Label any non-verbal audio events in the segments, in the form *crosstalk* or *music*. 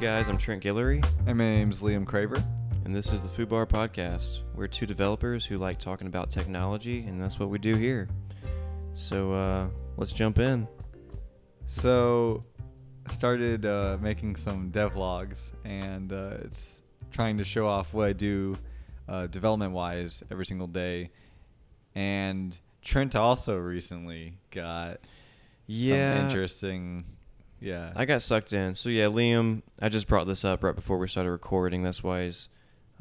guys, I'm Trent Guillory, And my name's Liam Craver. and this is the Food Bar Podcast. We're two developers who like talking about technology, and that's what we do here. So uh, let's jump in. So, started uh, making some devlogs, and uh, it's trying to show off what I do uh, development-wise every single day. And Trent also recently got Yeah. some interesting, yeah. I got sucked in. So yeah, Liam, I just brought this up right before we started recording. That's why he's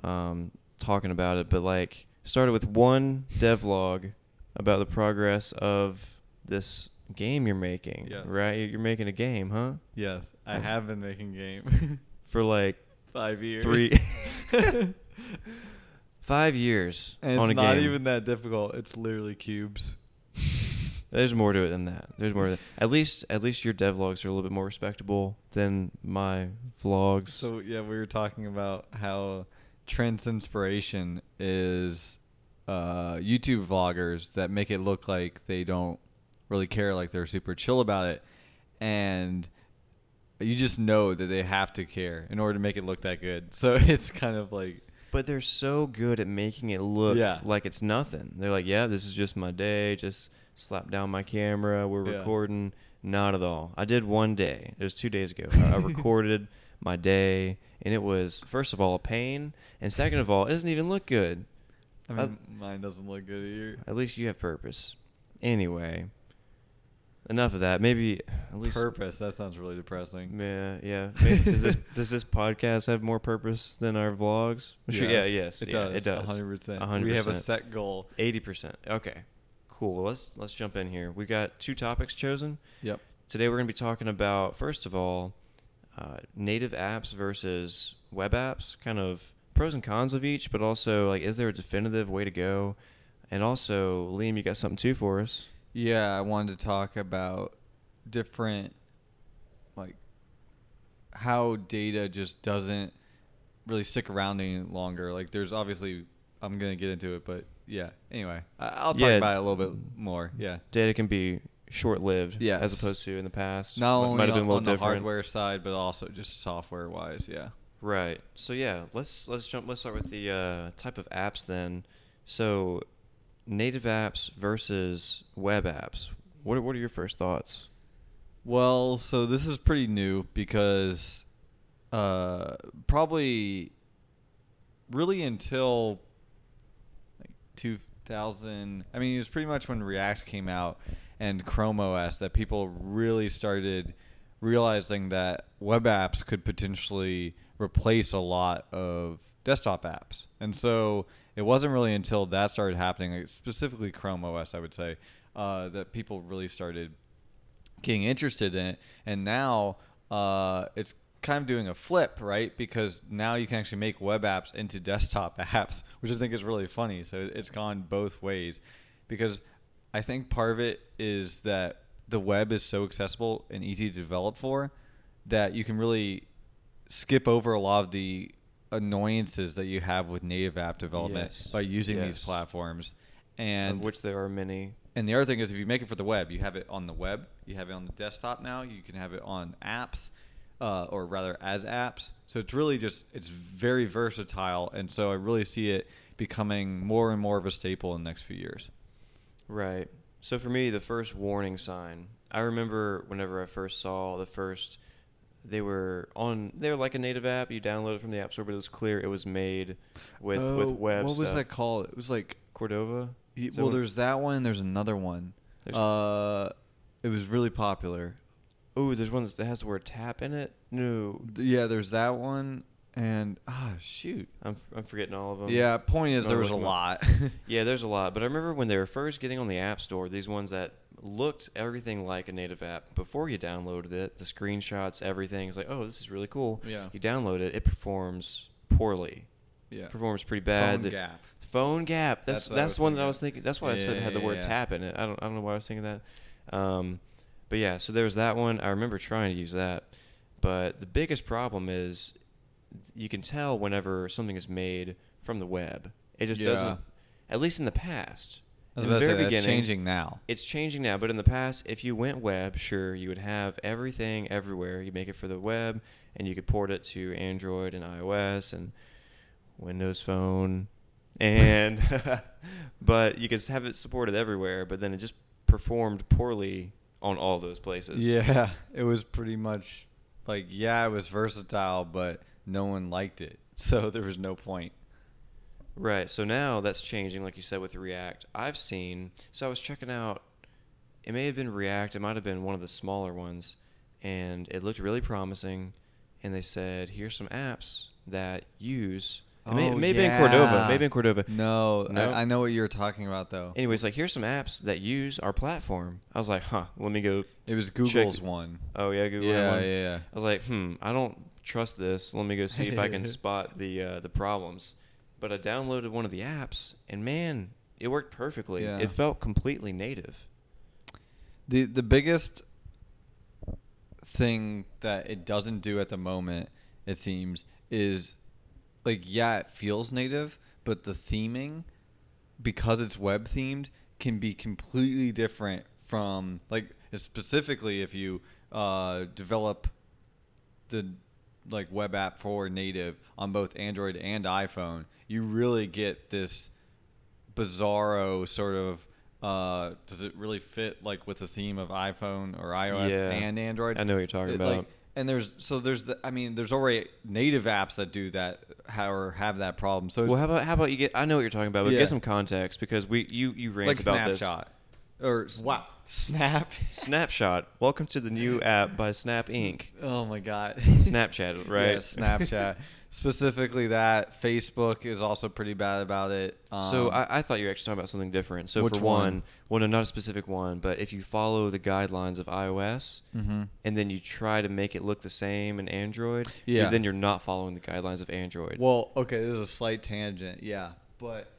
um, talking about it. But like, started with one devlog about the progress of this game you're making. Yes. Right? You're making a game, huh? yes, I Oh. have been making game *laughs* For like five years. three, *laughs* *laughs* five years and it's not game. even that difficult. It's literally cubes. There's more to it than that. There's more. To that. At least, at least your devlogs are a little bit more respectable than my vlogs. So yeah, we were talking about how Trent's inspiration is uh, YouTube vloggers that make it look like they don't really care, like they're super chill about it, and you just know that they have to care in order to make it look that good. *laughs* So it's kind of like But they're so good at making it look Yeah. like it's nothing. They're like, yeah, this is just my day. Just slap down my camera. We're Yeah. recording. Not at all. I did one day. It was two days ago. *laughs* I I recorded my day, and it was first of all a pain, and second of all, it doesn't even look good. I Uh, mean, mine doesn't look good either. At least you have purpose. Anyway, enough of that. Maybe at least Purpose. That sounds really depressing. Yeah, yeah. Maybe, does this *laughs* does this podcast have more purpose than our vlogs? *laughs* Sure, yeah, yes, it yeah, does. It does. hundred 100%. We have a set goal. Eighty percent. Okay, cool. Well, let's let's jump in here. We got two topics chosen. Yep. Today we're going to be talking about first of all, uh, native apps versus web apps. Kind of pros and cons of each, but also like, is there a definitive way to go? And also, Liam, you got something too for us. Yeah, I wanted to talk about different like how data just doesn't really stick around any longer. Like there's obviously I'm going to get into it, but yeah. Anyway, I- I'll talk Yeah. about it a little bit more. Yeah. Data can be short-lived, Yes. as opposed to in the past. Not Might- only might have been on, a little on the different. hardware side, but also just software wise. Yeah. Right. So yeah, let's let's jump. Let's start with the uh, type of apps then. So, native apps versus web apps. What are, what are your first thoughts? Well, so this is pretty new because uh, probably really until 2000. I mean, it was pretty much when React came out and Chrome OS that people really started realizing that web apps could potentially replace a lot of desktop apps. And so it wasn't really until that started happening, specifically Chrome OS, I would say, uh, that people really started getting interested in it. And now uh, it's kind of doing a flip, right? Because now you can actually make web apps into desktop *laughs* apps, which I think is really funny. So it's gone both ways. Because I think part of it is that the web is so accessible and easy to develop for that you can really skip over a lot of the annoyances that you have with native app development Yes. by using these platforms. And of which there are many. and the other thing is, if you make it for the web, you have it on the web, you have it on the desktop now. You can have it on apps, uh, or rather as apps. So it's really just it's very versatile, and so I really see it becoming more and more of a staple in the next few years. Right. So for me, the first warning sign. I remember whenever I first saw the first. They were on. They were like a native app. You download it from the app store, but it was clear it was made with with Oh, web. What was that called? It was like Cordova. y- well, there's that one. There's another one. There's- Uh, it was really popular. Ooh, there's one that has the word tap in it. No, Yeah, there's that one, and ah, shoot. I'm I'm forgetting all of them. Yeah, point is No, there was a lot. *laughs* Yeah, there's a lot. But I remember when they were first getting on the App Store, these ones that looked everything like a native app before you downloaded it, the screenshots, everything. is like, oh, this is really cool. Yeah. You download it, it performs poorly. yeah. Performs pretty bad. Phone The- gap. PhoneGap. That's That's that's one that I was thinking. That's why I said it had the Yeah, word yeah. tap in it. I don't I don't know why I was thinking that. Um, but yeah, so there was that one. I remember trying to use that, but the biggest problem is you can tell whenever something is made from the web. It just Yeah. doesn't. At least in the past, in the very say, beginning, changing now. It's changing now, but in the past, if you went web, sure, you would have everything everywhere. You make it for the web, and you could port it to Android and iOS and Windows Phone, and *laughs* *laughs* but you could have it supported everywhere. But then it just performed poorly on all those places. Yeah, *laughs* it was pretty much like yeah, it was versatile, but no one liked it, *laughs* so there was no point. Right. So now that's changing, like you said, with React. I've seen. So I was checking out. It may have been React. It might have been one of the smaller ones, and it looked really promising. And they said, "Here's some apps that use." May, Oh, maybe in Cordova. Maybe in Cordova. No, No? I, I know what you're talking about though. Anyways, like here's some apps that use our platform. I was like, huh. Let me go. It was check- Google's one. Oh yeah, Google. Yeah, one. yeah, yeah. I was like, hmm. I don't trust this. Let me go see if I can *laughs* spot the uh, the problems. But I downloaded one of the apps, and man, it worked perfectly. Yeah. It felt completely native. The the biggest thing that it doesn't do at the moment, it seems, is like yeah, it feels native, but the theming, because it's web themed, can be completely different from like specifically if you uh, develop the like web app for native on both Android and iPhone, you really get this bizarro sort of uh, does it really fit like with the theme of iPhone or iOS Yeah. and Android? I know what you're talking It, about. like, and there's so there's the I mean there's already native apps that do that how or have that problem. So well, how about how about you get? I know what you're talking about, but Yeah. get some context because we you you rant like about Snapshot or Wow. Snap. *laughs* Snapshot. Welcome to the new app by Snap Inc. Oh my god. Snapchat, right? *laughs* Yeah, Snapchat. *laughs* Specifically, that Facebook is also pretty bad about it. so Um, I, I thought you were actually talking about something different. So for one? one, well, no, not a specific one, but if you follow the guidelines of iOS, Mhm. and then you try to make it look the same in Android, Yeah. then you're not following the guidelines of Android. Well, okay, this is a slight tangent, yeah. But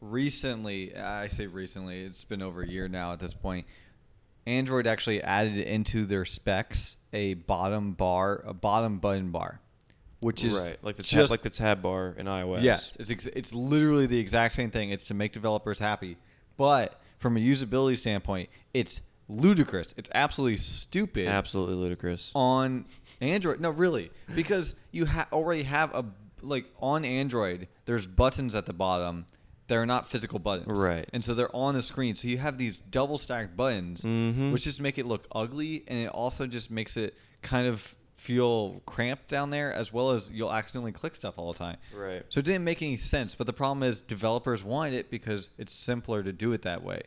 recently, I say recently, it's been over a year now at this point. Android actually added into their specs a bottom bar, a bottom button bar, which is right, like the tab, just like the tab bar in iOS. Yes, it's ex- it's literally the exact same thing. It's to make developers happy, but from a usability standpoint, it's ludicrous. It's absolutely stupid absolutely ludicrous. on Android. No, really, because you ha- already have a like on Android. There's buttons at the bottom. They're not physical buttons, Right. And so they're on the screen. So you have these double stacked buttons, Mhm. which just make it look ugly, and it also just makes it kind of feel cramped down there, as well as you'll accidentally click stuff all the time. Right. So it didn't make any sense. But the problem is developers want it because it's simpler to do it that way.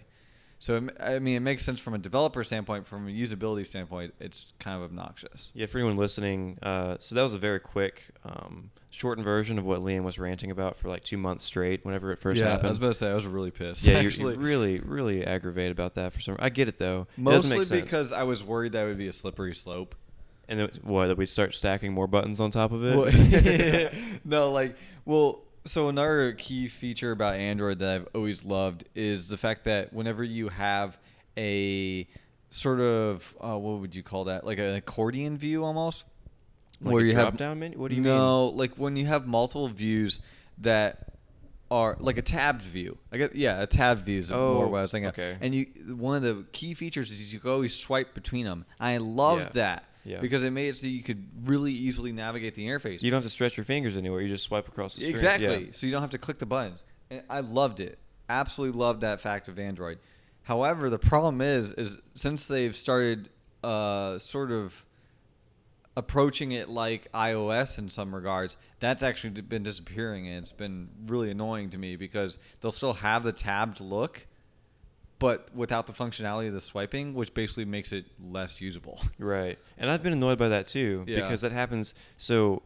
So I mean, it makes sense from a developer standpoint. From a usability standpoint, it's kind of obnoxious. Yeah, for anyone listening, uh, so that was a very quick, um, shortened version of what Liam was ranting about for like two months straight whenever it first yeah, happened. I was about to say I was really pissed. yeah, you're, actually. you're really, really aggravated about that for some. I get it though. It Mostly sense. because I was worried that would be a slippery slope. And then, what that we start stacking more buttons on top of it. Well, *laughs* *laughs* no, like, well, so another key feature about Android that I've always loved is the fact that whenever you have a sort of uh, what would you call that, like an accordion view almost, Like where a you have drop-down menu? What do you mean? no, like when you have multiple views that are like a tabbed view. I guess yeah, a tabbed view is more Oh, what I was thinking. okay. And you, one of the key features is you can always swipe between them. I loved Yeah. that Yeah. because it made it so you could really easily navigate the interface. You don't have to stretch your fingers anywhere. You just swipe across the screen. Exactly. Yeah. So you don't have to click the buttons. And I loved it. Absolutely loved that fact of Android. However, the problem is, is since they've started uh, sort of approaching it like iOS in some regards, that's actually been disappearing, and it's been really annoying to me because they'll still have the tabbed look, but without the functionality of the swiping, which basically makes it less usable. *laughs* Right. And I've been annoyed by that too Yeah. because that happens. So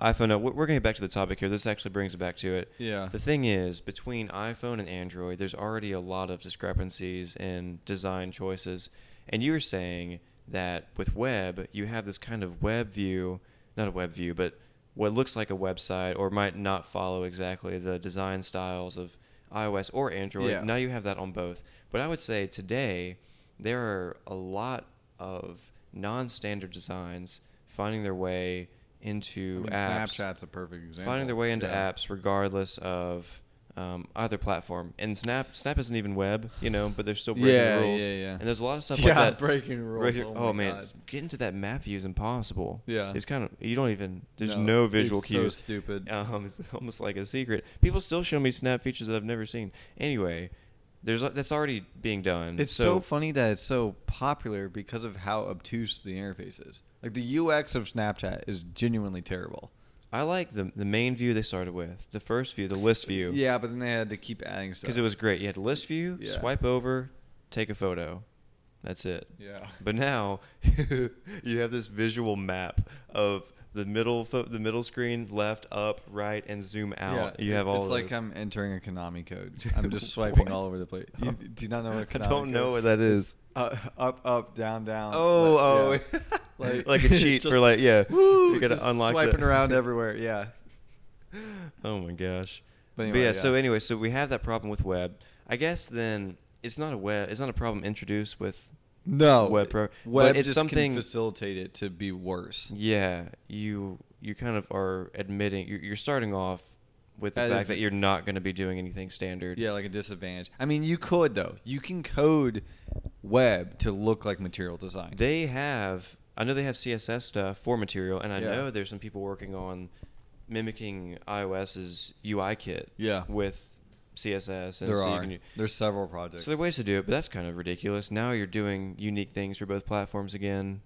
iPhone. No, we're going to get back to the topic here. This actually brings it back to it. Yeah. The thing is, between iPhone and Android, there's already a lot of discrepancies in design choices. And you were saying that with web, you have this kind of web view, not a web view, but what looks like a website or might not follow exactly the design styles of iOS or Android. Yeah. Now you have that on both. But I would say today there are a lot of non-standard designs finding their way into I mean, apps Snapchat's a perfect example. finding their way into Yeah. apps regardless of um, either platform. And Snap Snap isn't even web, you know, but they're still breaking Yeah, rules. yeah, yeah. And there's a lot of stuff *laughs* Yeah, like that. breaking rules. Oh oh man, getting to that map view is impossible. Yeah. it's kind of you don't even. There's no, visual it's cues. So stupid. *laughs* Um, it's almost like a secret. People still show me Snap features that I've never seen. Anyway, there's that's already being done. It's so, funny that it's so popular because of how obtuse the interface is. Like the UX of Snapchat is genuinely terrible. I like the the main view they started with, the first view, the list view. Yeah, but then they had to keep adding stuff. because it was great. You had the list view, Yeah. swipe over, take a photo. That's it. Yeah. But now *laughs* you have this visual map of the middle pho- the middle screen, left, up, right, and zoom out. you have all. It's like those. I'm entering a Konami code. *laughs* I'm just swiping all over the place. You, do you not know what *laughs* I Konami don't know code- what that is. Uh, up, up, down, down. Oh, Like, oh, yeah. like, Like- a *laughs* cheat just- for like yeah. You gotta just unlock swiping the- around everywhere. Yeah. Oh my gosh. But anyway, yeah, yeah. so anyway, so we have that problem with web. I guess then it's not a web. It's not a problem introduced with. No. Web pro- but Web it's just something- can facilitate it to be worse. Yeah, you you kind of are admitting you're, you're starting off with the fact if- that you're not going to be doing anything standard. Yeah, like a disadvantage. I mean, you could though. You can code web to look like material design. They have. I know they have CSS stuff for material, and I Yeah. know there's some people working on mimicking iOS's UI kit. Yeah. With CSS, and there so are. you can. There's several projects. So there are ways to do it, but that's kind of ridiculous. Now you're doing unique things for both platforms again.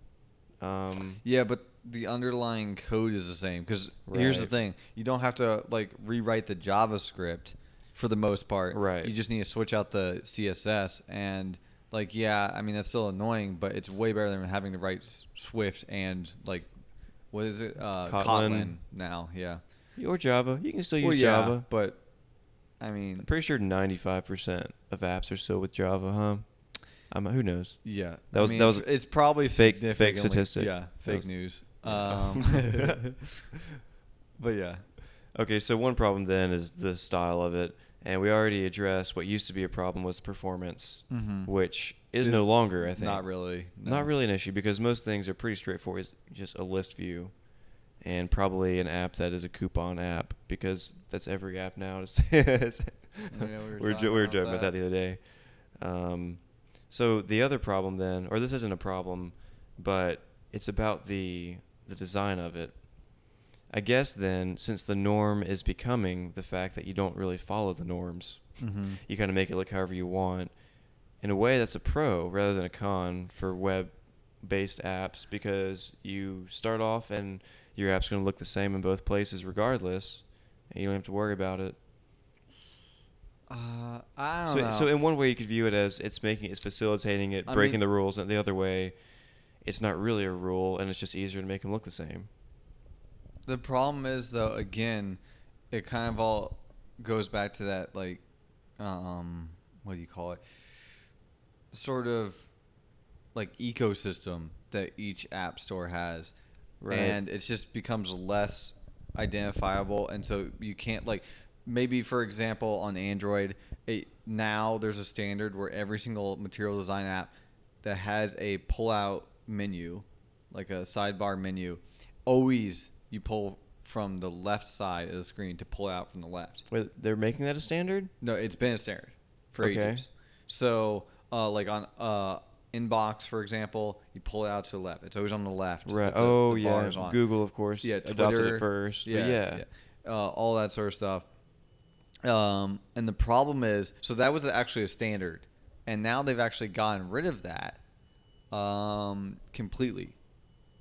Um, Yeah, but the underlying code is the same. Because here's the thing: you don't have to like rewrite the JavaScript for the most part. Right. You just need to switch out the CSS and like yeah, I mean that's still annoying, but it's way better than having to write Swift and like what is it? Uh, Kotlin. now. Yeah. or Java. You can still use well, yeah, Java. but I mean, I'm pretty sure 95% of apps are still with Java, huh? Um, who knows? Yeah, That I was- mean, that it's, was it's probably fake- fake statistic. Yeah, fake was- news. *laughs* Um, *laughs* but yeah, Okay, so one problem then is the style of it, and we already addressed what used to be a problem was performance, Mhm. which is no longer. I think not really. no. not really an issue because most things are pretty straightforward. It's just a list view, and probably an app that is a coupon app because that's every app now. *laughs* We were we were, jo- we were about joking about that the other day. Um, so the other problem then, or this isn't a problem, but it's about the the design of it. I guess then, since the norm is becoming the fact that you don't really follow the norms, Mhm. you kind of make it look however you want. In a way, that's a pro rather than a con for web-based apps because you start off and your app's going to look the same in both places regardless, and you don't have to worry about it. Uh, I don't So, know. so in one way, you could view it as it's making, it's facilitating it, I breaking mean- the rules, and the other way, it's not really a rule, and it's just easier to make them look the same. the problem is though, again, it kind of all goes back to that like, um, what do you call it? Sort of like ecosystem that each app store has, Right. and it just becomes less identifiable, and so you can't like maybe for example on Android, it, now there's a standard where every single material design app that has a pull-out menu, like a sidebar menu, always you pull from the left side of the screen to pull out from the left. Wait, they're making that a standard? No, it's been a standard for Okay. ages. So, uh, like on uh, inbox, for example, you pull it out to the left. It's always on the left. Right. the- oh, the yeah. Google, of course, Yeah, adopted Twitter, it first. but Yeah, yeah. Uh, all that sort of stuff. Um, and the problem is, so that was actually a standard, and now they've actually gotten rid of that um, completely,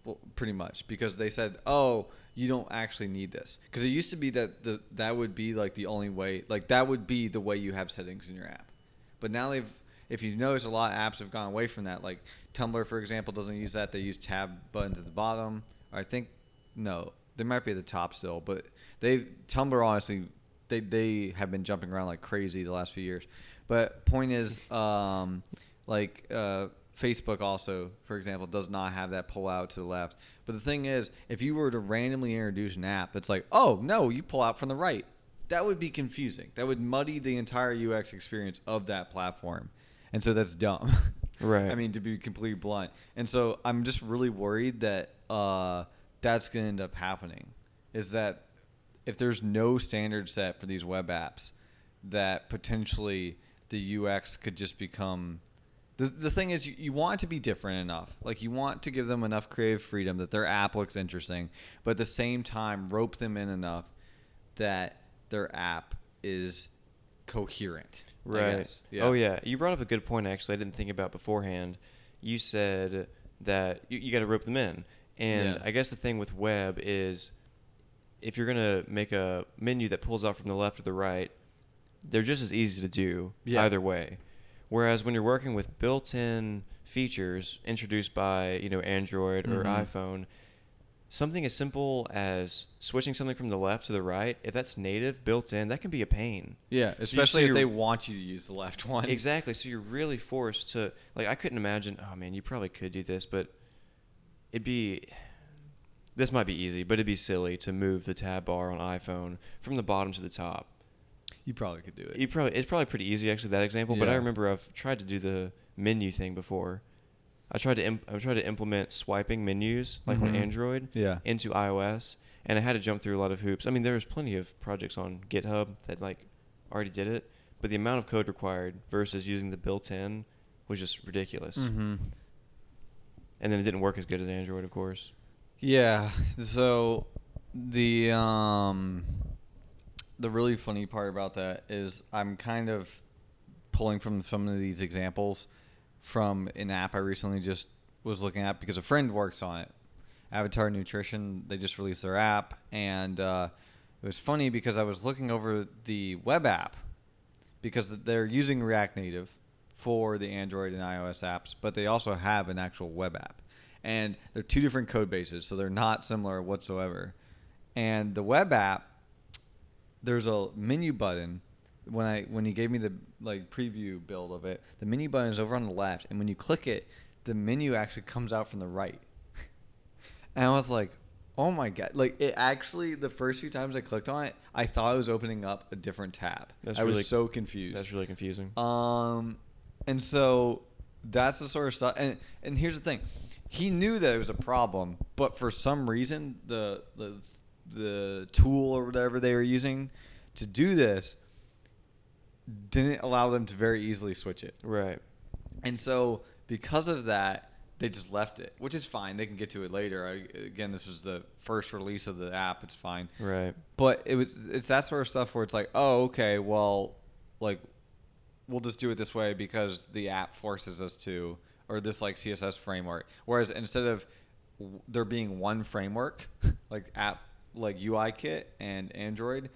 well, pretty much, because they said, "Oh, you don't actually need this," because it used to be that the that would be like the only way, like that would be the way you have settings in your app, but now they've. If you notice, a lot of apps have gone away from that. Like Tumblr, for example, doesn't use that. They use tab buttons at the bottom. I think no, they might be at the top still, but they Tumblr honestly they they have been jumping around like crazy the last few years. But point is, um, like uh, Facebook also, for example, does not have that pull out to the left. But the thing is, if you were to randomly introduce an app it's like, oh no, you pull out from the right, that would be confusing. That would muddy the entire UX experience of that platform, and so that's dumb. *laughs* Right. I mean, to be completely blunt. And so I'm just really worried that uh, that's going to end up happening. Is that if there's no standard set for these web apps, that potentially the UX could just become. The, the thing is, you, you want to be different enough. Like, you want to give them enough creative freedom that their app looks interesting, but at the same time, rope them in enough that their app is coherent. Right. guess. Oh yeah, you brought up a good point. Actually, I didn't think about beforehand. You said that you, you got to rope them in, and Yeah. I guess the thing with web is, if you're gonna make a menu that pulls out from the left or the right, they're just as easy to do Yeah. either way. Whereas when you're working with built-in features introduced by you know Android or Mhm. iPhone, something as simple as switching something from the left to the right, if that's native built in, that can be a pain. Yeah, So you- especially so if they want you to use the left one. Exactly. So you're really forced to like I couldn't imagine, oh man, you probably could do this, but it'd be this might be easy, but it'd be silly to move the tab bar on iPhone from the bottom to the top. You probably could do it. You probably it's probably pretty easy actually that example, but I remember I've tried to do the menu thing before. I tried to imp- I tried to implement swiping menus like on Mhm. Android Yeah. into iOS, and I had to jump through a lot of hoops. I mean, there was plenty of projects on GitHub that like already did it, but the amount of code required versus using the built-in was just ridiculous. Mm-hmm. And then it didn't work as good as Android, of course. Yeah. So the um the really funny part about that is I'm kind of pulling from some of these examples from an app I recently just was looking at because a friend works on it. Avatar Nutrition, they just released their app and uh, it was funny because I was looking over the web app because they're using React Native for the Android and iOS apps, but they also have an actual web app. And they're two different code bases, so they're not similar whatsoever. And the web app, there's a menu button. When I when he gave me the like preview build of it, the menu button is over on the left, and when you click it, the menu actually comes out from the right. *laughs* and I was like, "Oh my god!" Like it actually, the first few times I clicked on it, I thought I was opening up a different tab. That's I really- was so confused. That's really confusing. Um, and so that's the sort of stuff. And and here's the thing, he knew that it was a problem, but for some reason, the the the tool or whatever they were using to do this didn't allow them to very easily switch it. right. And so because of that, they just left it, which is fine. They can get to it later. I, again, this was the first release of the app. It's fine. Right. But it was it's that sort of stuff where it's like, oh, okay, well, like we'll just do it this way because the app forces us to, or this like CSS framework. Whereas instead of w- there being one framework, *laughs* like app like UIKit and Android,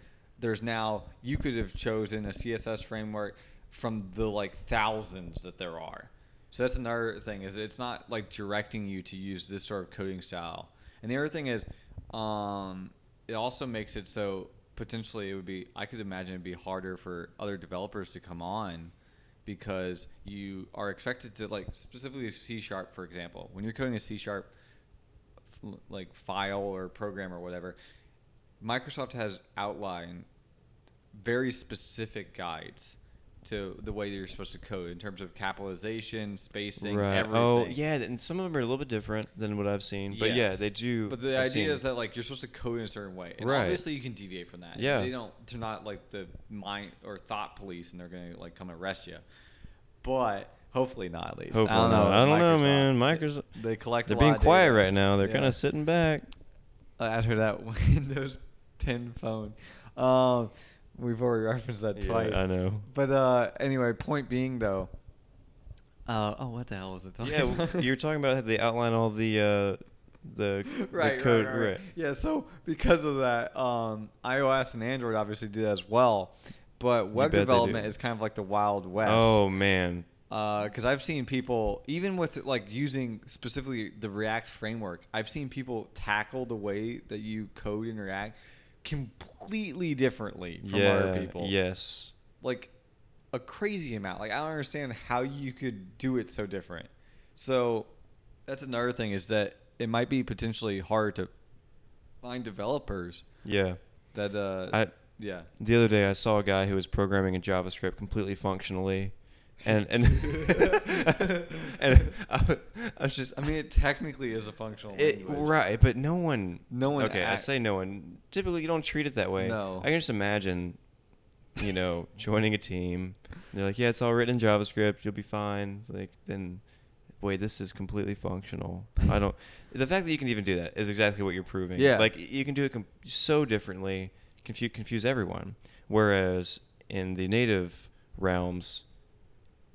there's now you could have chosen a CSS framework from the like thousands that there are. So that's another thing is it's not like directing you to use this sort of coding style. And the other thing is, um, it also makes it so potentially it would be I could imagine it'd be harder for other developers to come on because you are expected to like specifically C sharp for example when you're coding a C sharp like file or program or whatever Microsoft has outlined very specific guides to the way that you're supposed to code in terms of capitalization, spacing, right. everything. Oh, yeah, and some of them are a little bit different than what I've seen. But yeah, they do. But the I've idea is that like you're supposed to code in a certain way, and Right. obviously you can deviate from that. Yeah. they don't. They're not like the mind or thought police, and they're gonna like come arrest you. But hopefully not at least. Hopefully I don't know. not. I don't know, man. they- Microsoft- They collect. They're being quiet data. right now. They're Yeah. kind of sitting back. After that *laughs* Windows 10 phone. Um, we've already *laughs* referenced that Yeah, twice. I know. But uh, anyway, point being though. Uh, oh, what the hell was it talking Yeah, about? you were talking about how they outline all the uh, the *laughs* right, the code. right, right, right. Yeah, so because of that, um, iOS and Android obviously do that as well. But web development is kind of like the wild west. Oh man. because I've seen people, even with like using specifically the React framework, I've seen people tackle the way that you code in React completely differently from yeah. other people. Yes. Like a crazy amount. Like I don't understand how you could do it so different. So that's another thing is that it might be potentially hard to find developers Yeah. that uh I yeah. the other day I saw a guy who was programming in JavaScript completely functionally, and and *laughs* and I, I was just I mean, it technically is a functional It, language. right, but no one. No one Okay, I say no one. Typically, you don't treat it that way. No. I can just imagine you know, joining a team. They're like, yeah, it's all written in JavaScript. You'll be fine. It's like then, wait, this is completely functional. I don't. The fact that you can even do that is exactly what you're proving. Yeah. Like you can do it com- so differently, confuse confuse everyone. Whereas in the native realms,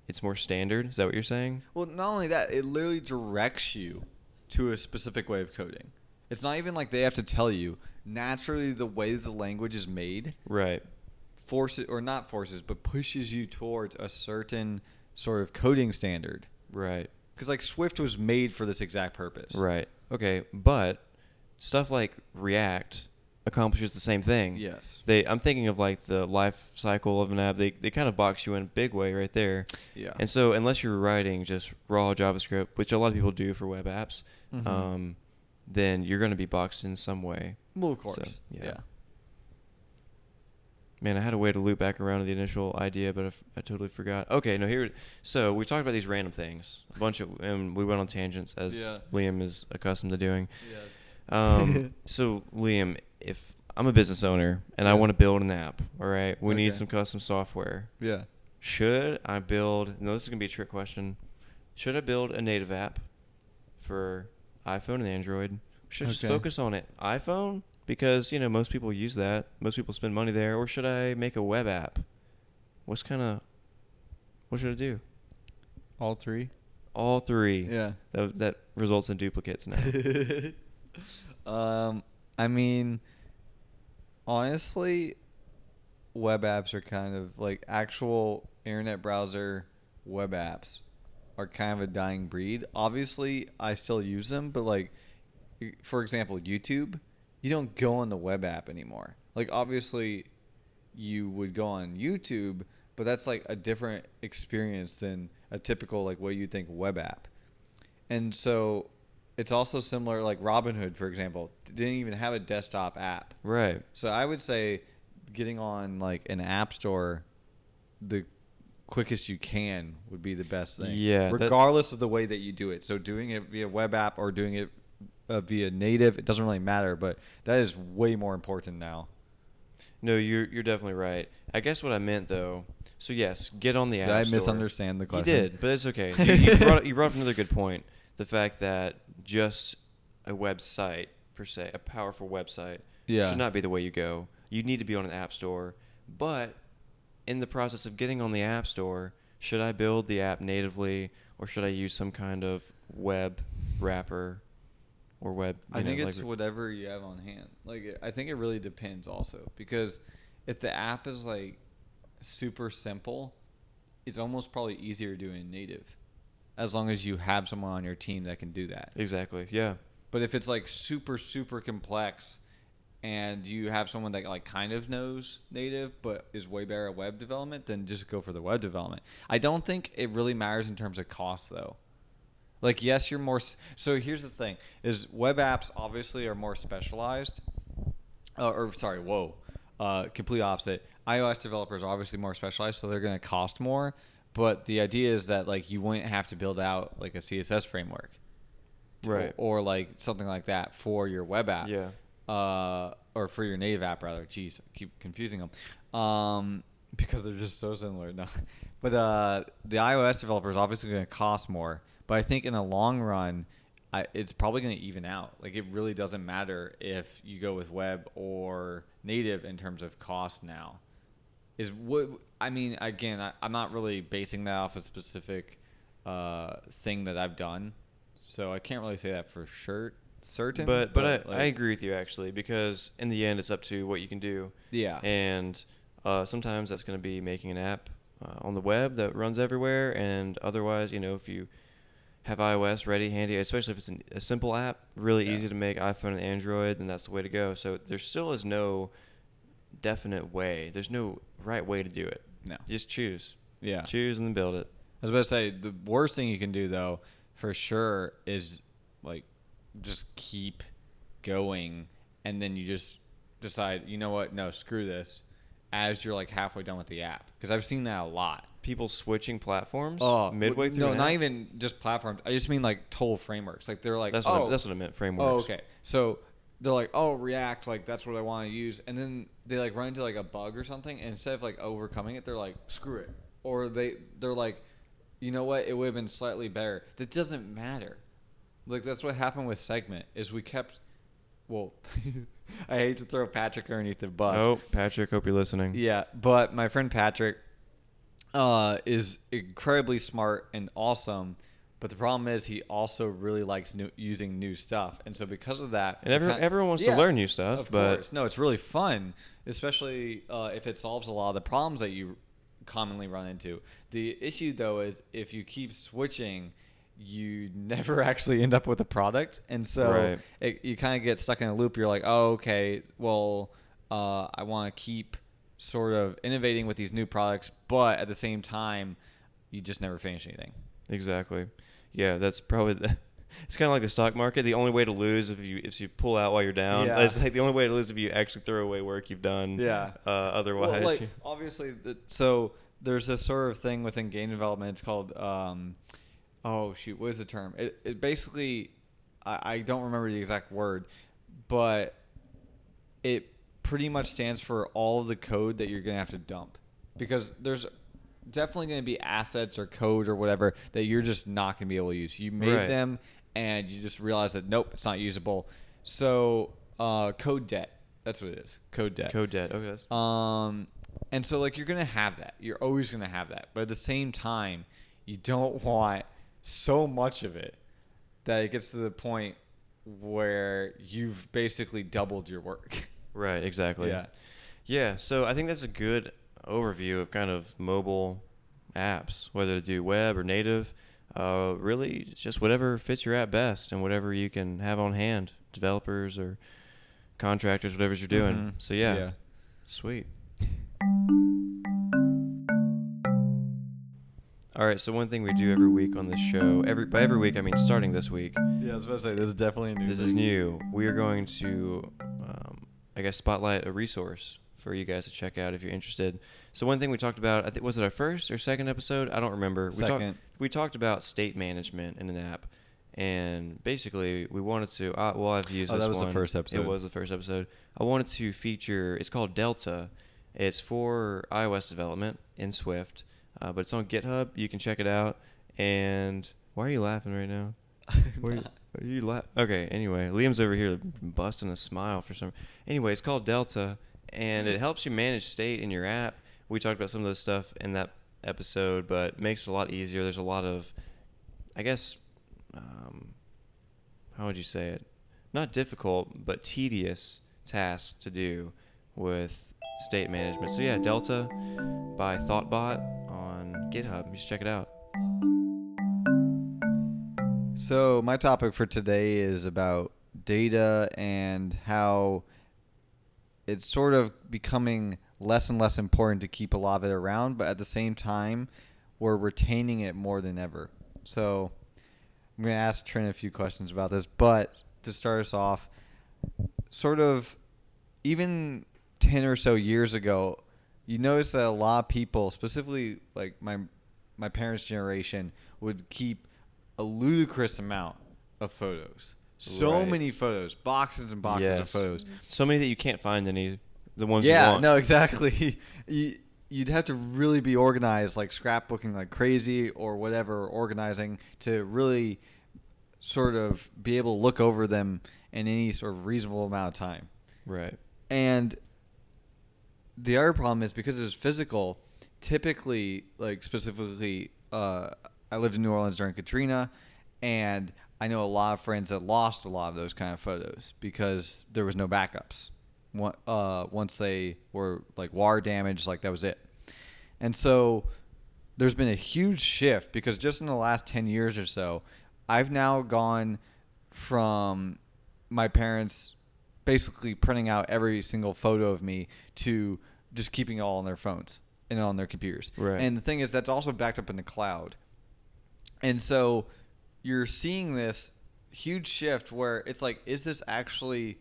it's more standard. Is that what you're saying? Well, not only that, it literally directs you to a specific way of coding. It's not even like they have to tell you. Naturally, the way the language is made Right. forces, or not forces, but pushes you towards a certain sort of coding standard. Right. Because like Swift was made for this exact purpose. Right. Okay. But stuff like React accomplishes the same thing. Yes. They I'm thinking of like the life cycle of an app. They they kind of box you in a big way right there. Yeah. And so unless you're writing just raw JavaScript, which a lot of people do for web apps, Mhm. um, then you're going to be boxed in some way. Well, of So, course. yeah. yeah. Man, I had a way to loop back around to the initial idea, but I, f- I totally forgot. Okay, no, here. So we talked about these random things, a bunch of, and we went on tangents as Yeah. Liam is accustomed to doing. Yeah. Um, *laughs* so Liam, if I'm a business owner and I want to build an app, all right, we need some custom software. Yeah. Should I build? No, this is gonna be a trick question. Should I build a native app for iPhone and Android? Should I just focus on it iPhone because you know most people use that. Most people spend money there. Or should I make a web app? What's kind of what should I do? All three. All three. Yeah. That, that results in duplicates now. *laughs* um, I mean, honestly, web apps are kind of like actual internet browser web apps are kind of a dying breed. Obviously, I still use them, but like, for example, YouTube, you don't go on the web app anymore. Like, obviously, you would go on YouTube, but that's like a different experience than a typical like what you think web app. And so it's also similar like Robinhood for example didn't even have a desktop app. right. So I would say getting on like an app store the quickest you can would be the best thing. Yeah, that- Regardless of the way that you do it. So doing it via web app or doing it uh, via native, it doesn't really matter, but that is way more important now. No, you're you're definitely right. I guess what I meant though. So yes, get on the Did app I store. misunderstand the You question? did, but it's okay. You, you *laughs* brought you brought up another good point. The fact that just a website per se, a powerful website, Yeah. should not be the way you go. You need to be on an app store. But in the process of getting on the app store, should I build the app natively or should I use some kind of web wrapper or web? I know, think it's like- whatever you have on hand. Like I think it really depends also because if the app is like super simple, it's almost probably easier to do in native, as long as you have someone on your team that can do that. exactly. Yeah. But if it's like super super complex, and you have someone that like kind of knows native but is way better at web development, then just go for the web development. I don't think it really matters in terms of cost though. Like yes, you're more. So here's the thing: is web apps obviously are more specialized. Uh, or sorry, whoa, uh, complete opposite. iOS developers are obviously more specialized, so they're going to cost more. But the idea is that like you wouldn't have to build out like a CSS framework, to- Right. Or like something like that for your web app. Yeah. Uh, or for your native app rather. Jeez, I keep confusing them. Um, because they're just so similar. *laughs* No, but uh, the iOS developer is obviously going to cost more. But I think in the long run, I, it's probably going to even out. Like it really doesn't matter if you go with web or native in terms of cost now. Is what I mean. Again, I, I'm not really basing that off a specific uh, thing that I've done, so I can't really say that for sure. Certain, But but, I, I like- agree with you actually because in the end it's up to what you can do. Yeah. And uh, sometimes that's going to be making an app uh, on the web that runs everywhere, and otherwise, you know, if you have iOS ready, handy, especially if it's an, a simple app, really Yeah. easy to make iPhone and Android, then that's the way to go. So there still is no definite way. There's no right way to do it. No. Just choose. Yeah. Choose and then build it. I was about to say the worst thing you can do though, for sure, is like just keep going, and then you just decide, you know what? No, screw this. As you're like halfway done with the app, because I've seen that a lot. People switching platforms Oh, midway through. No, not app? even just platforms. I just mean like total frameworks. Like they're like, That's oh, what I, oh, that's what I meant. Oh, frameworks. Oh, okay. So they're like, oh, React, like that's what I want to use, and then they like run into like a bug or something, and instead of like overcoming it, they're like, screw it, or they they're like, you know what, it would have been slightly better. That doesn't matter. Like that's what happened with Segment is we kept. Well, *laughs* I hate to throw Patrick underneath the bus. Oh, Patrick, hope you're listening. Yeah, but my friend Patrick uh, is incredibly smart and awesome. But the problem is he also really likes new, using new stuff, and so because of that, And every, kind- everyone wants Yeah, to learn new stuff, Of but course, no, it's really fun, especially uh, if it solves a lot of the problems that you commonly run into. The issue though is if you keep switching, you *laughs* never actually end up with a product, and so Right. it, you kind of get stuck in a loop. You're like, oh, okay, well, uh, I want to keep sort of innovating with these new products, but at the same time, you just never finish anything. Exactly. Yeah, that's probably the. *laughs* It's kind of like the stock market. The only way to lose if you if you pull out while you're down. Yeah. It's like the only way to lose if you actually throw away work you've done. Yeah. Uh, otherwise, Well, like *laughs* obviously, the, so there's this sort of thing within game development. It's called, um, oh shoot, what is the term? It, it basically, I, I don't remember the exact word, but it pretty much stands for all of the code that you're gonna have to dump, because there's definitely gonna be assets or code or whatever that you're just not gonna be able to use. You made Right. them, and you just realize that nope, it's not usable. So uh, code debt. That's what it is. Code debt. code debt. Okay, that's, Um, and so like you're gonna have that. You're always gonna have that. But at the same time, you don't want so much of it that it gets to the point where you've basically doubled your work. *laughs* right. Exactly. Yeah. Yeah. So I think that's a good overview of kind of mobile apps, whether to do web or native. Uh, really, just whatever fits your app best and whatever you can have on hand, developers or contractors, whatever you're doing. Mhm. So yeah, Yeah. sweet. All right, so one thing we do every week on this show, every by every week I mean starting this week. Yeah, I was about to say this is definitely a new. This is new. We are going to, um, I guess, spotlight a resource for you guys to check out if you're interested. So one thing we talked about, I think, was it our first or second episode? I don't remember. We Second. talked. We talked about state management in an app, and basically we wanted to. Uh, well, I've used Oh, this that was the first episode. It was the first episode. I wanted to feature. It's called Delta. It's for iOS development in Swift, uh, but it's on GitHub. You can check it out. And why are you laughing right now? *laughs* Why are you, *laughs* are you la- okay, anyway, Liam's over here busting a smile for some. Anyway, it's called Delta, and it helps you manage state in your app. We talked about some of those stuff in that episode, but makes it a lot easier. There's a lot of, I guess, um, how would you say it? Not difficult, but tedious tasks to do with state management. So yeah, Delta by Thoughtbot on GitHub. You should check it out. So my topic for today is about data and how it's sort of becoming less and less important to keep a lot of it around, but at the same time, we're retaining it more than ever. So I'm going to ask Trent a few questions about this, but to start us off, sort of even 10 or so years ago, you notice that a lot of people, specifically like my my parents' generation, would keep a ludicrous amount of photos. So Right. many photos, boxes and boxes of photos. So many that you can't find any the ones you Yeah, no, *laughs* exactly. you, you'd have to really be organized, like scrapbooking like crazy or whatever, organizing to really sort of be able to look over them in any sort of reasonable amount of time. Right. And the other problem is because it was physical, typically, like specifically, uh, I lived in New Orleans during Katrina, and I know a lot of friends that lost a lot of those kind of photos because there was no backups. One- Uh, once they were like water damaged, like that was it. And so there's been a huge shift because just in the last 10 years or so, I've now gone from my parents basically printing out every single photo of me to just keeping it all on their phones and on their computers. Right. And the thing is, that's also backed up in the cloud. And so you're seeing this huge shift where it's like, is this actually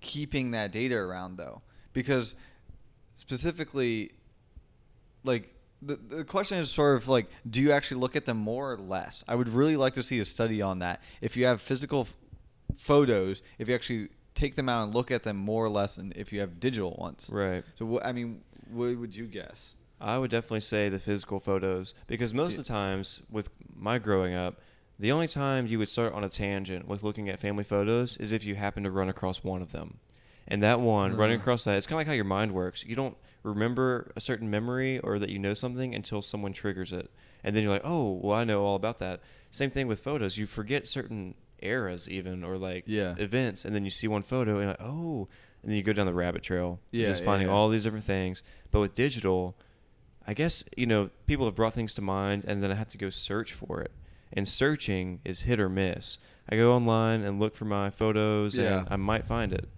keeping that data around though? Because specifically, like the the question is sort of like, do you actually look at them more or less? I would really like to see a study on that. If you have physical f- photos, if you actually take them out and look at them more or less than if you have digital ones. Right. So what I mean, what would you guess? I would definitely say the physical photos because most Yeah. of the times with my growing up, the only time you would start on a tangent with looking at family photos is if you happen to run across one of them. And that one, running Uh. across that, it's kind of like how your mind works. You don't remember a certain memory or that you know something until someone triggers it. And then you're like, oh, well, I know all about that. Same thing with photos. You forget certain eras, even, or like Yeah. events. And then you see one photo and you're like, oh. And then you go down the rabbit trail. Yeah, Just yeah, finding yeah. all these different things. But with digital, I guess you know people have brought things to mind, and then I have to go search for it. And searching is hit or miss. I go online and look for my photos, Yeah. and I might find it.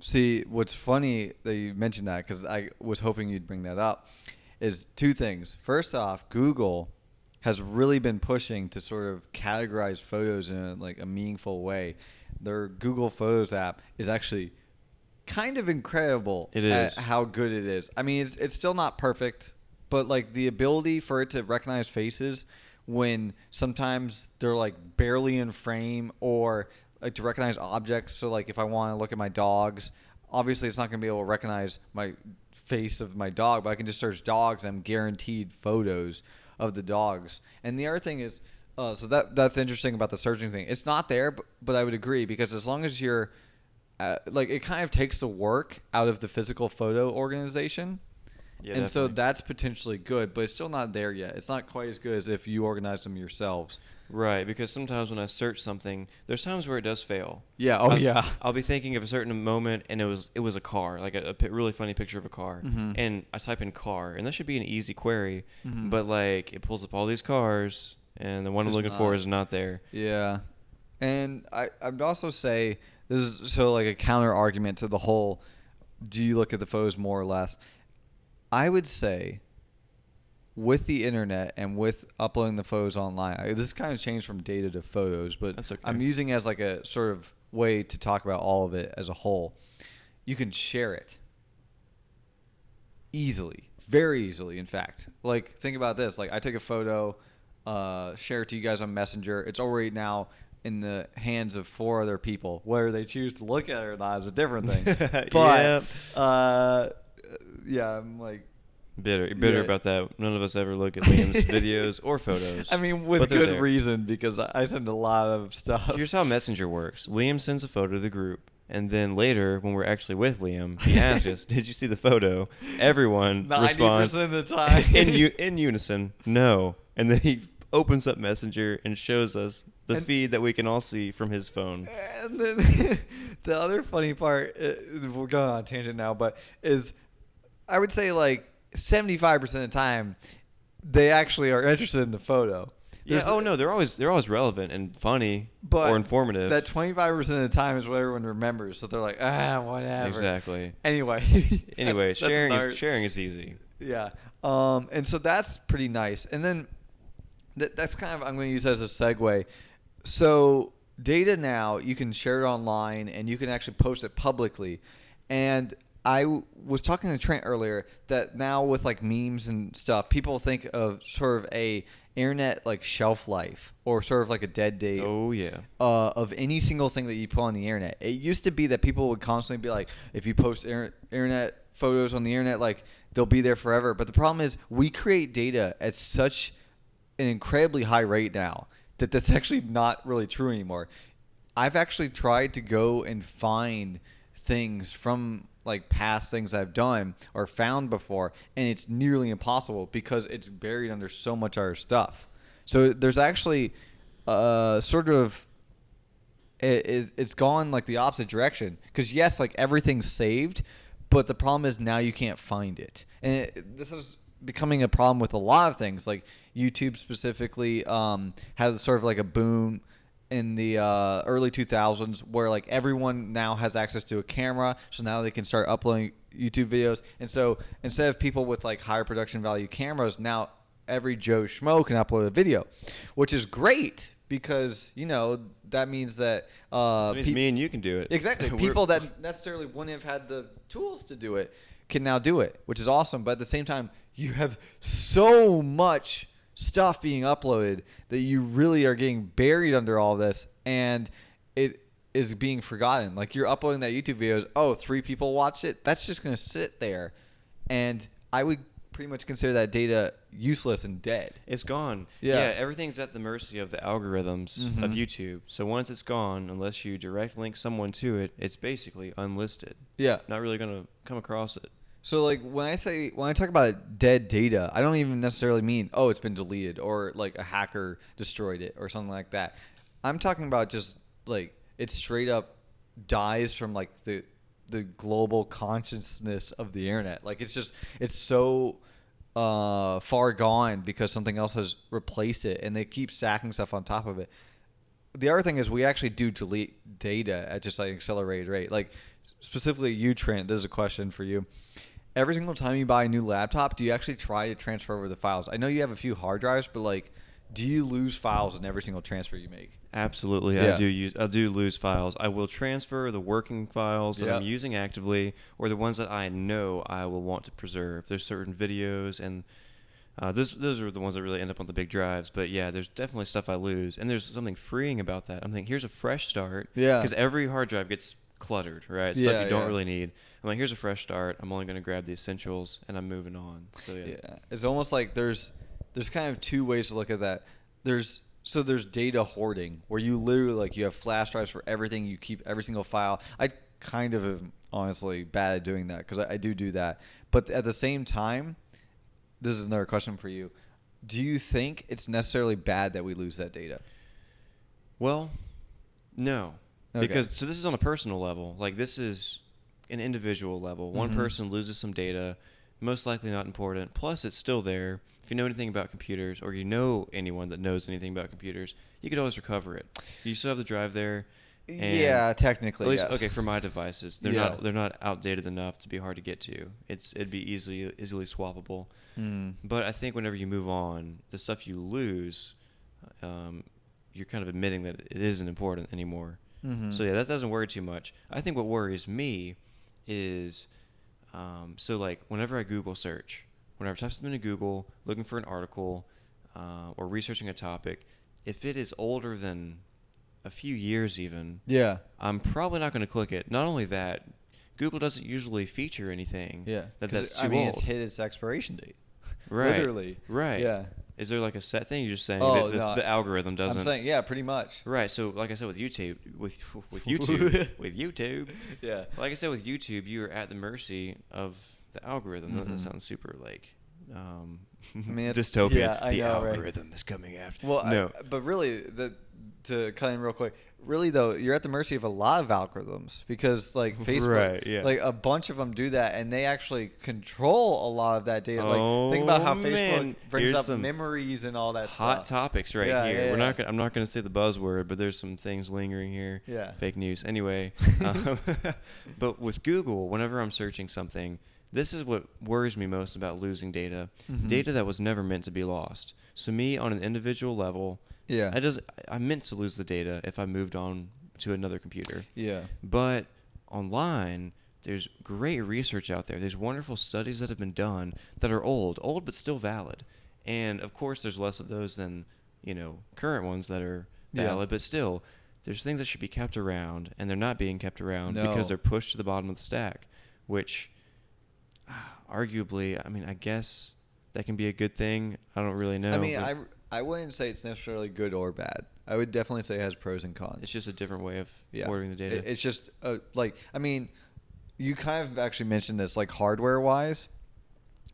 See, what's funny that you mentioned that because I was hoping you'd bring that up is two things. First off, Google has really been pushing to sort of categorize photos in a, like a meaningful way. Their Google Photos app is actually kind of incredible It is how good it is. I mean, it's it's still not perfect, but like the ability for it to recognize faces when sometimes they're like barely in frame or like to recognize objects. So like if I want to look at my dogs, obviously it's not going to be able to recognize my face of my dog, but I can just search dogs. I'm guaranteed photos of the dogs. And the other thing is, uh, so that that's interesting about the searching thing. It's not there, but, but I would agree because as long as you're uh, like it kind of takes the work out of the physical photo organization. Yeah, and so that's potentially good, but it's still not there yet. It's not quite as good as if you organize them yourselves. Right, because sometimes when I search something, there's times where it does fail. Yeah, oh, I'll- yeah. I'll be thinking of a certain moment, and it was it was a car, like a, a really funny picture of a car, Mhm. and I type in car, and that should be an easy query, Mhm. but like it pulls up all these cars, and the one I'm looking for is not there. Yeah, and I I'd also say this is so like a counter argument to the whole. Do you look at the photos more or less? I would say with the internet and with uploading the photos online, I, this kind of changed from data to photos, but okay. I'm using it as like a sort of way to talk about all of it as a whole. You can share it easily, very easily. In fact, like think about this: like I take a photo, uh, share it to you guys on Messenger. It's already now in the hands of four other people. Whether they choose to look at it or not is a different thing. *laughs* but Yep. uh, yeah, I'm like. Bitter, bitter Yeah. about that. None of us ever look at Liam's *laughs* videos or photos. I mean, with good reason because I send a lot of stuff. Here's how Messenger works. Liam sends a photo to the group, and then later, when we're actually with Liam, he asks us, "Did you see the photo?" Everyone *laughs* responds of the time *laughs* in u- in unison, "No." And then he opens up Messenger and shows us the And- feed that we can all see from his phone. And then the other funny part, uh, we're going on a tangent now, but is I would say like 75% of the time, they actually are interested in the photo. Yeah. Oh no, they're always they're always relevant and funny but or informative. That 25% of the time is what everyone remembers. So they're like, ah, whatever. exactly. Anyway. *laughs* Anyway, sharing is sharing is easy. Yeah. Um, and so that's pretty nice. And then that, that's kind of, I'm going to use that as a segue. So data now, you can share it online and you can actually post it publicly. And I w- was talking to Trent earlier that now with like memes and stuff, people think of sort of a internet like shelf life or sort of like a dead date Oh yeah. uh, of any single thing that you put on the internet. It used to be that people would constantly be like, if you post inter- internet photos on the internet, like they'll be there forever. But the problem is, we create data at such an incredibly high rate now that that's actually not really true anymore. I've actually tried to go and find things from like past things I've done or found before, and it's nearly impossible because it's buried under so much other stuff. So there's actually uh, sort of it, it, it's gone like the opposite direction. Because yes like everything's saved but the problem is now you can't find it. And it, this is becoming a problem with a lot of things. Like youtube specifically um, has sort of like a boom in the uh, early 2000s where like everyone now has access to a camera so now they can start uploading youtube videos and so instead of people with like higher production value cameras now every joe schmo can upload a video which is great because you know that means that uh, means pe- me and you can do it. Exactly. *laughs* People that necessarily wouldn't have had the tools to do it can now do it, which is awesome. But at the same time, you have so much stuff being uploaded that you really are getting buried under all this, and it is being forgotten. Like you're uploading that YouTube videos. Oh, three people watched it. That's just gonna sit there, and I would pretty much consider that data useless and dead. It's gone. Yeah. Yeah. everything's at the mercy of the algorithms of Mhm. YouTube. So once it's gone, unless you direct link someone to it, it's basically unlisted. Yeah. Not really going to come across it. So like when I say when I talk about dead data, I don't even necessarily mean oh it's been deleted or like a hacker destroyed it or something like that. I'm talking about just like it straight up dies from like the the global consciousness of the internet. Like it's just it's so uh, far gone because something else has replaced it, and they keep stacking stuff on top of it. The other thing is we actually do delete data at just like an accelerated rate. Like specifically you, Trent. This is a question for you. Every single time you buy a new laptop, do you actually try to transfer over the files? I know you have a few hard drives, but like, do you lose files in every single transfer you make? Absolutely, Yeah. I do use I do lose files. I will transfer the working files that I'm using actively, or the ones that I know I will want to preserve. There's certain videos, and uh, those those are the ones that really end up on the big drives. But yeah, there's definitely stuff I lose, and there's something freeing about that. I'm thinking, here's a fresh start. Yeah. Because every hard drive gets cluttered, right? Stuff Yeah, you don't yeah. really need. I'm like, here's a fresh start. I'm only going to grab the essentials, and I'm moving on. So yeah. Yeah, it's almost like there's there's kind of two ways to look at that. There's so there's data hoarding where you literally like you have flash drives for everything. You keep every single file. I kind of am honestly bad at doing that because I, I do do that. But at the same time, this is another question for you. Do you think it's necessarily bad that we lose that data? Well, no. Okay. Because so this is on a personal level. Like this is an individual level. One Mhm. person loses some data, most likely not important. Plus it's still there. If you know anything about computers or you know anyone that knows anything about computers, you could always recover it. You still have the drive there. yeah, technically. At least, yes. okay, for my devices, they're Yeah. not they're not outdated enough to be hard to get to. It's it'd be easily easily swappable. Mm. But I think whenever you move on, the stuff you lose, um, you're kind of admitting that it isn't important anymore. Mhm. So yeah, that doesn't worry too much. I think what worries me is, um, so like whenever I Google search, whenever I type something into Google, looking for an article, uh, or researching a topic, if it is older than a few years even, Yeah. I'm probably not going to click it. Not only that, Google doesn't usually feature anything Yeah. that that's it- too I mean, old. it's hit its expiration date. Right. Literally. Right. Yeah. Is there like a set thing you're just saying Oh, that the, no, the algorithm doesn't? I'm saying, yeah, pretty much. Right. So, like I said with YouTube, with with *laughs* YouTube, with YouTube, *laughs* Yeah. Like I said with YouTube, you are at the mercy of the algorithm. That- Mhm. That sounds super like um, I mean, *laughs* dystopian. yeah, I the know, right? algorithm is coming after. Well, I- no. but really, the to cut in real quick. Really though, you're at the mercy of a lot of algorithms because like *laughs* Facebook, Right, yeah. like a bunch of them do that, and they actually control a lot of that data. like think about how Oh, Facebook man. brings Here's up some memories and all that Hot stuff. topics right Yeah, here. yeah, We're not. Gonna, I'm not going to say the buzzword, but there's some things lingering here. Yeah. Fake news. Anyway, *laughs* um, *laughs* but with Google, whenever I'm searching something, this is what worries me most about losing data. Mhm. Data that was never meant to be lost. So me, on an individual level, Yeah. I just I meant to lose the data if I moved on to another computer. Yeah. But online, there's great research out there. There's wonderful studies that have been done that are old, old but still valid. And of course, there's less of those than you know current ones that are Yeah. valid. But still, there's things that should be kept around, and they're not being kept around No. because they're pushed to the bottom of the stack. Which, ah, arguably, I mean, I guess that can be a good thing. I don't really know. I mean, I I wouldn't say it's necessarily good or bad. I would definitely say it has pros and cons. it's just a different way of yeah. ordering the data. It- It's just uh, like I mean, you kind of actually mentioned this like hardware wise.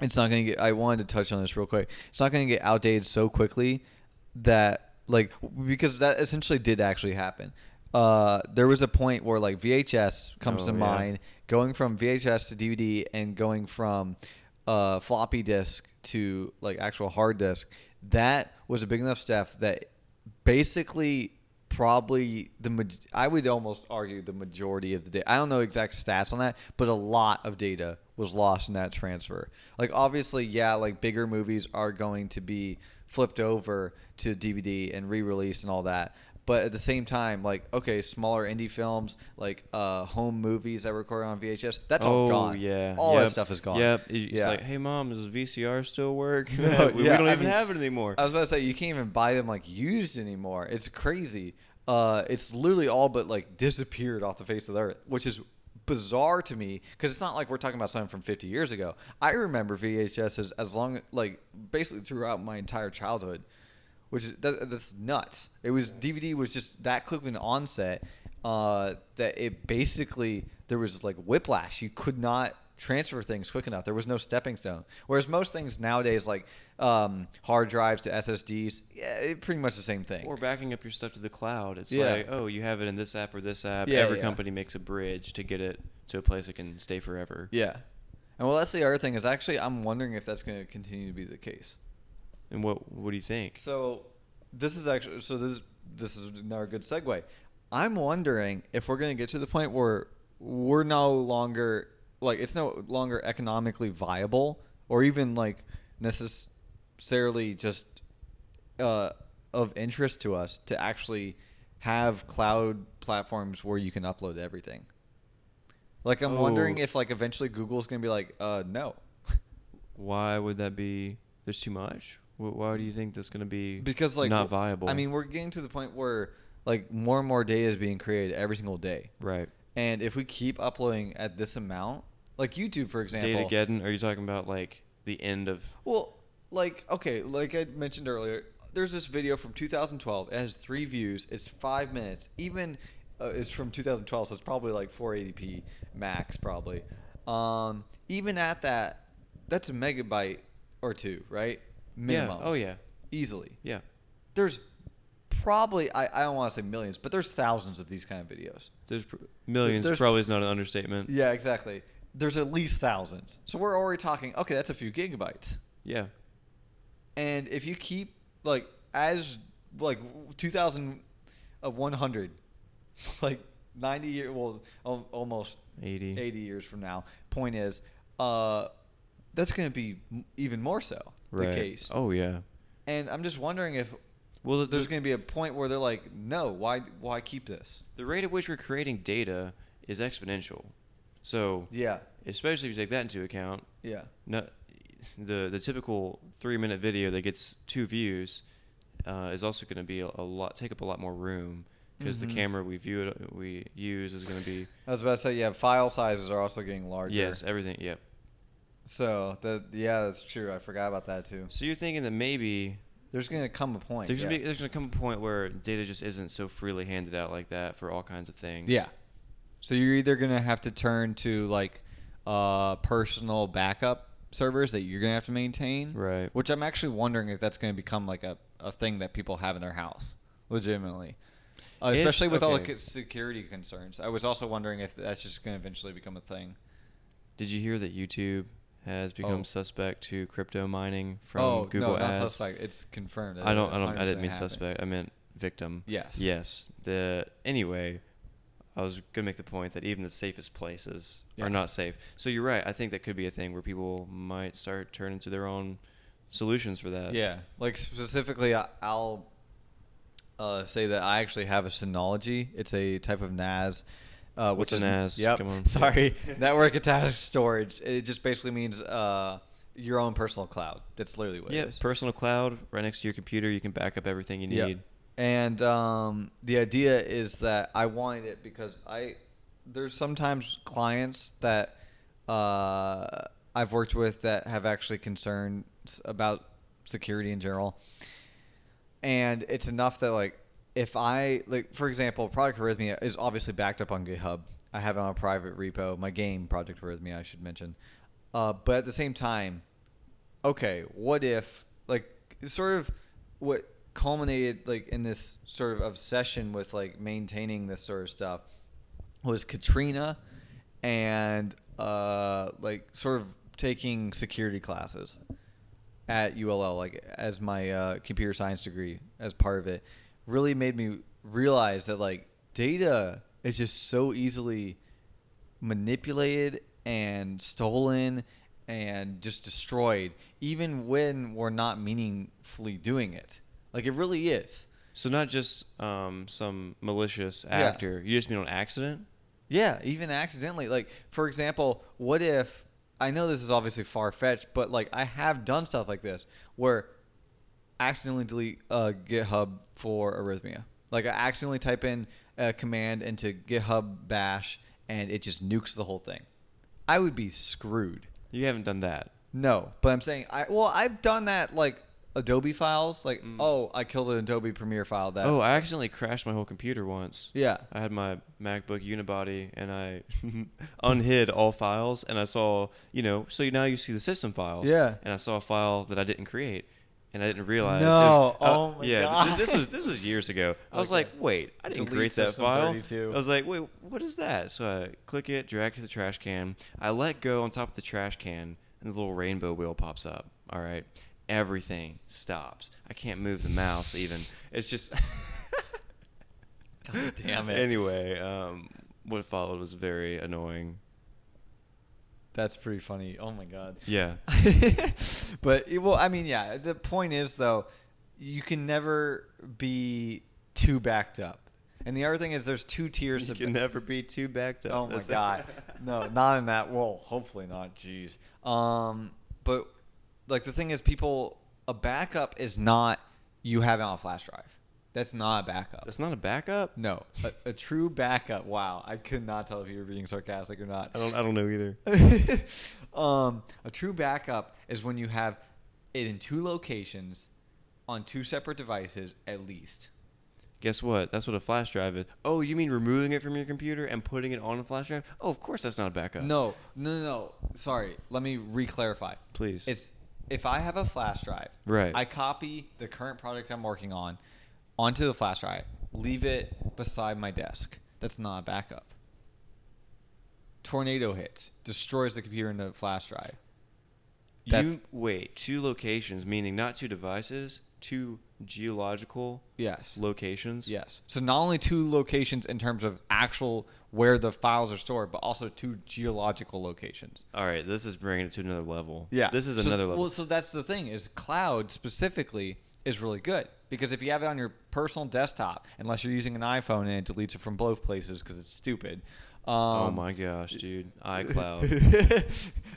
It's not going to get. I wanted to touch on this real quick. It's not going to get outdated so quickly that like because that essentially did actually happen. Uh, there was a point where like VHS comes Oh, to yeah. mind, going from VHS to DVD and going from uh, floppy disk to like actual hard disk. That was a big enough staff that basically probably the I would almost argue the majority of the data. I don't know exact stats on that, but a lot of data was lost in that transfer. Like obviously, yeah, like bigger movies are going to be flipped over to DVD and re-released and all that. But at the same time, like okay, smaller indie films, like uh, home movies that recorded on VHS, that's all oh, gone. yeah. all yep. that stuff is gone. Yep. It's yeah. like, hey, mom, does VCR still work? *laughs* *laughs* No, we, we yeah, don't I even mean, have it anymore. I was about to say you can't even buy them like used anymore. It's crazy. uh, it's literally all but like disappeared off the face of the earth, which is bizarre to me because it's not like we're talking about something from 50 years ago. I remember VHS as, as long like basically throughout my entire childhood, which is that, that's nuts. It was DVD was just that quick of an onset uh, that it basically there was like whiplash. You could not transfer things quick enough. There was no stepping stone. Whereas most things nowadays, like um, hard drives to SSDs, yeah, it, pretty much the same thing. Or backing up your stuff to the cloud. It's Yeah. like, oh, you have it in this app or this app. Yeah, Every yeah. company makes a bridge to get it to a place that can stay forever. yeah. And well, that's the other thing is actually I'm wondering if that's going to continue to be the case. And what what do you think? So this is actually so this this is another good segue. I'm wondering if we're going to get to the point where we're no longer like it's no longer economically viable or even like necessarily just uh, of interest to us to actually have cloud platforms where you can upload everything. Like I'm wondering Oh. if like eventually Google's going to be like, uh, no. Why would that be? There's too much. Wh- Why do you think that's going to be because like not viable? I mean, we're getting to the point where like more and more data is being created every single day, right. and if we keep uploading at this amount, like YouTube, for example, Data Geddon? Are you talking about like the end of? Well, like okay, like I mentioned earlier, there's this video from 2012. It has three views. It's five minutes. Even uh, it's from 2012, so it's probably like 480p max, probably. Um, even at that, that's a megabyte or two, right? Minimum. Yeah. Oh yeah. Easily. Yeah. There's probably I, I don't want to say millions, but there's thousands of these kind of videos. There's pr- millions. There's- probably is not an understatement. Yeah, exactly. There's at least thousands. So we're already talking. Okay, that's a few gigabytes. Yeah. And if you keep like as like 2000 of 100, *laughs* like 90 year well almost 80. 80 years from now. Point is, uh, that's going to be even more so Right. the case. Oh yeah. And I'm just wondering if Well, the, there's the, going to be a point where they're like, no, why why keep this? the rate at which we're creating data is exponential. So Yeah, especially if you take that into account, yeah, no, the the typical three minute video that gets two views uh, is also going to be a, a lot take up a lot more room because Mhm. the camera we view it we use is going to be I was about to say, yeah, file sizes are also getting larger. yes everything yep. So that yeah, that's true. I forgot about that too. So you're thinking that maybe There's going to come a point. there's yeah. gonna be there's gonna come a point where data just isn't so freely handed out like that for all kinds of things. Yeah. So you're either gonna have to turn to like uh, personal backup servers that you're gonna have to maintain. Right. Which I'm actually wondering if that's gonna become like a, a thing that people have in their house, legitimately. Uh, If- especially with all the security concerns. I was also wondering if that's just gonna eventually become a thing. Did you hear that YouTube has become Oh. suspect to crypto mining from oh Google no, not Ads? suspect. It's confirmed. I don't. I don't. I didn't mean happened. suspect. I meant victim. Yes. Yes. The anyway, I was gonna make the point that even the safest places Yeah. are not safe. So you're right. I think that could be a thing where people might start turning to their own solutions for that. Yeah, like specifically, I- I'll uh, say that I actually have a Synology. It's a type of NAS. Uh, What's which is, NAS? Yep. Come on. *laughs* Sorry, network attached storage. It just basically means uh, your own personal cloud. That's literally what Yeah. it is. Personal cloud right next to your computer. You can back up everything you Yep. need. And um, the idea is that I wanted it because I there's sometimes clients that uh, I've worked with that have actually concerns about security in general, and it's enough that like if I like for example, Project Arrhythmia is obviously backed up on GitHub. I have it on a private repo. My game Project Arrhythmia, I should mention. Uh, but at the same time, okay, what if like sort of what culminated like in this sort of obsession with like maintaining this sort of stuff was Katrina and uh like sort of taking security classes at ULL like as my uh, computer science degree as part of it really made me realize that like data is just so easily manipulated and stolen and just destroyed even when we're not meaningfully doing it like it really is So not just um, some malicious actor Yeah. You just mean on accident. yeah even accidentally like for example what if i know this is obviously far-fetched but like i have done stuff like this where accidentally delete uh, github for arrhythmia Like I accidentally type in a command into GitHub Bash and it just nukes the whole thing. I would be screwed. You haven't done that. No, but I'm saying I well I've done that like Adobe files like Mm. oh I killed an Adobe Premiere file that Oh, I accidentally crashed my whole computer once. yeah I had my MacBook Unibody and I *laughs* unhid all files and I saw, you know, so now you see the system files. Yeah. And I saw a file that I didn't create and I didn't realize. No. was- uh, Oh my yeah, God. this was this was years ago. I was Okay. like, wait, I didn't Delete create that file. 32. I was like, wait, what is that? So I click it, drag it to the trash can. I let go on top of the trash can, and the little rainbow wheel pops up. All right, everything stops. I can't move the mouse even. It's just. *laughs* God damn it. Anyway, um, what followed was very annoying. That's pretty funny. Oh my god. Yeah. *laughs* but well, I mean, yeah. The point is though, you can never be too backed up. And the other thing is, there's two tiers You of. can never be too backed up. Oh my god, no, not in that. Well, hopefully not. Jeez. Um, but like the thing is, people a backup is not you have it on a flash drive. That's not a backup. That's not a backup. no, a, a true backup. Wow, I could not tell if you were being sarcastic or not. I don't. I don't know either. *laughs* um, a true backup is when you have it in two locations on two separate devices at least. Guess what? That's what a flash drive is. Oh, you mean removing it from your computer and putting it on a flash drive? Oh, of course that's not a backup. No, no, no, no. Sorry. Let me re-clarify. Please. It's if I have a flash drive, Right. I copy the current project I'm working on onto the flash drive, leave it beside my desk. That's not a backup. Tornado hits, destroys the computer and the flash drive. That's you wait. Two locations, meaning not two devices, two geological yes. locations. Yes. So not only two locations in terms of actual where the files are stored, but also two geological locations. All right. This is bringing it to another level. Yeah. This is So- another level. Well, so that's the thing is cloud specifically is really good because if you have it on your personal desktop, unless you're using an iPhone and it deletes it from both places because it's stupid. Um, oh my gosh, *laughs* dude. iCloud.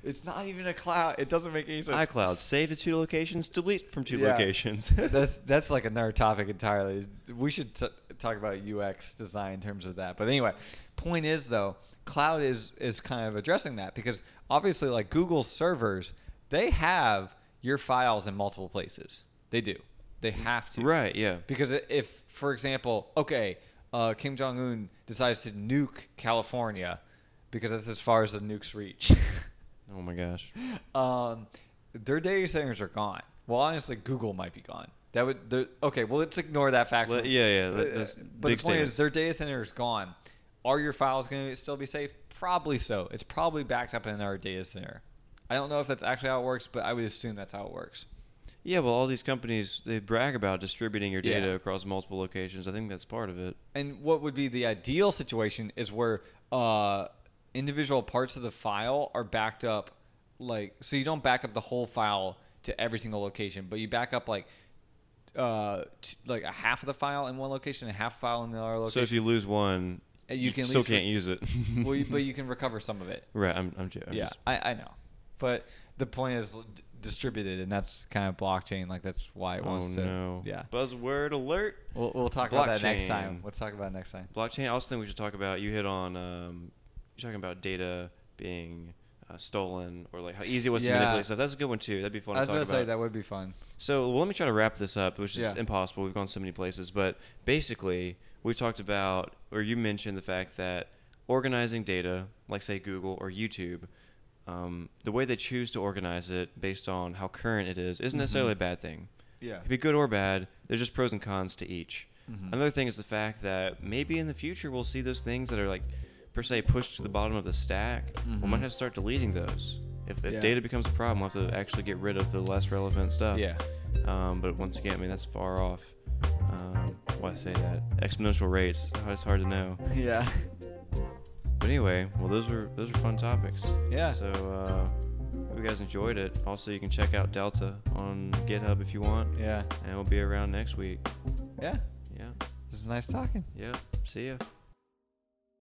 it's not even a cloud. It doesn't make any sense. iCloud. Save to two locations. Delete from two Yeah. locations. *laughs* that's that's like another topic entirely. We should t- talk about UX design in terms of that. But anyway, point is though, cloud is is kind of addressing that because obviously, like Google servers, they have your files in multiple places. They do. They have to. right. Yeah. Because if, for example, okay, uh, Kim Jong Un decides to nuke California because that's as far as the nukes reach. *laughs* Oh my gosh. um, their data centers are gone. Well, honestly, Google might be gone. That would the okay. Well, let's ignore that fact. For- yeah, yeah, uh, let- that's but the point is, their data center is gone. Are your files going to still be safe? Probably so. It's probably backed up in our data center. I don't know if that's actually how it works, but I would assume that's how it works. Yeah, well, all these companies they brag about distributing your data Yeah. across multiple locations. I think that's part of it. And what would be the ideal situation is where uh, individual parts of the file are backed up, like so you don't back up the whole file to every single location, but you back up like uh, t- like a half of the file in one location, and half file in the other location. So if you lose one, Uh, you can still can't use it. well, you, but *laughs* you can recover some of it. right. I'm. I'm, I'm yeah, just. I, I know, but the point is distributed, and that's kind of blockchain. Like that's why it Oh wants to. no. Yeah. Buzzword alert. We'll, we'll talk about that next time. Blockchain. Let's talk about next time. Blockchain. I also think we should talk about. You hit on. Um, you're talking about data being uh, stolen or like how easy it was to Yeah. manipulate stuff. That's a good one too. That'd be fun I was to gonna talk say about. that would be fun. So well, let me try to wrap this up, which is Yeah. impossible. We've gone so many places, but basically, we talked about, or you mentioned the fact that organizing data, like say Google or YouTube, um, the way they choose to organize it based on how current it is, isn't necessarily a Mhm. bad thing. Yeah. It could be good or bad. There's just pros and cons to each. Mhm. Another thing is the fact that maybe in the future we'll see those things that are like per se pushed to the bottom of the stack. We Mhm. might have to start deleting those. If, if Yeah. data becomes a problem, we'll have to actually get rid of the less relevant stuff. Yeah. Um, but once again, I mean that's far off. Um, why I say that? Exponential rates. Oh, it's hard to know. *laughs* Yeah. But anyway, well those are those are fun topics. Yeah. So uh, hope you guys enjoyed it. Also, you can check out Delta on GitHub if you want. Yeah. And we'll be around next week. Yeah. Yeah. This is nice talking. Yeah. See ya.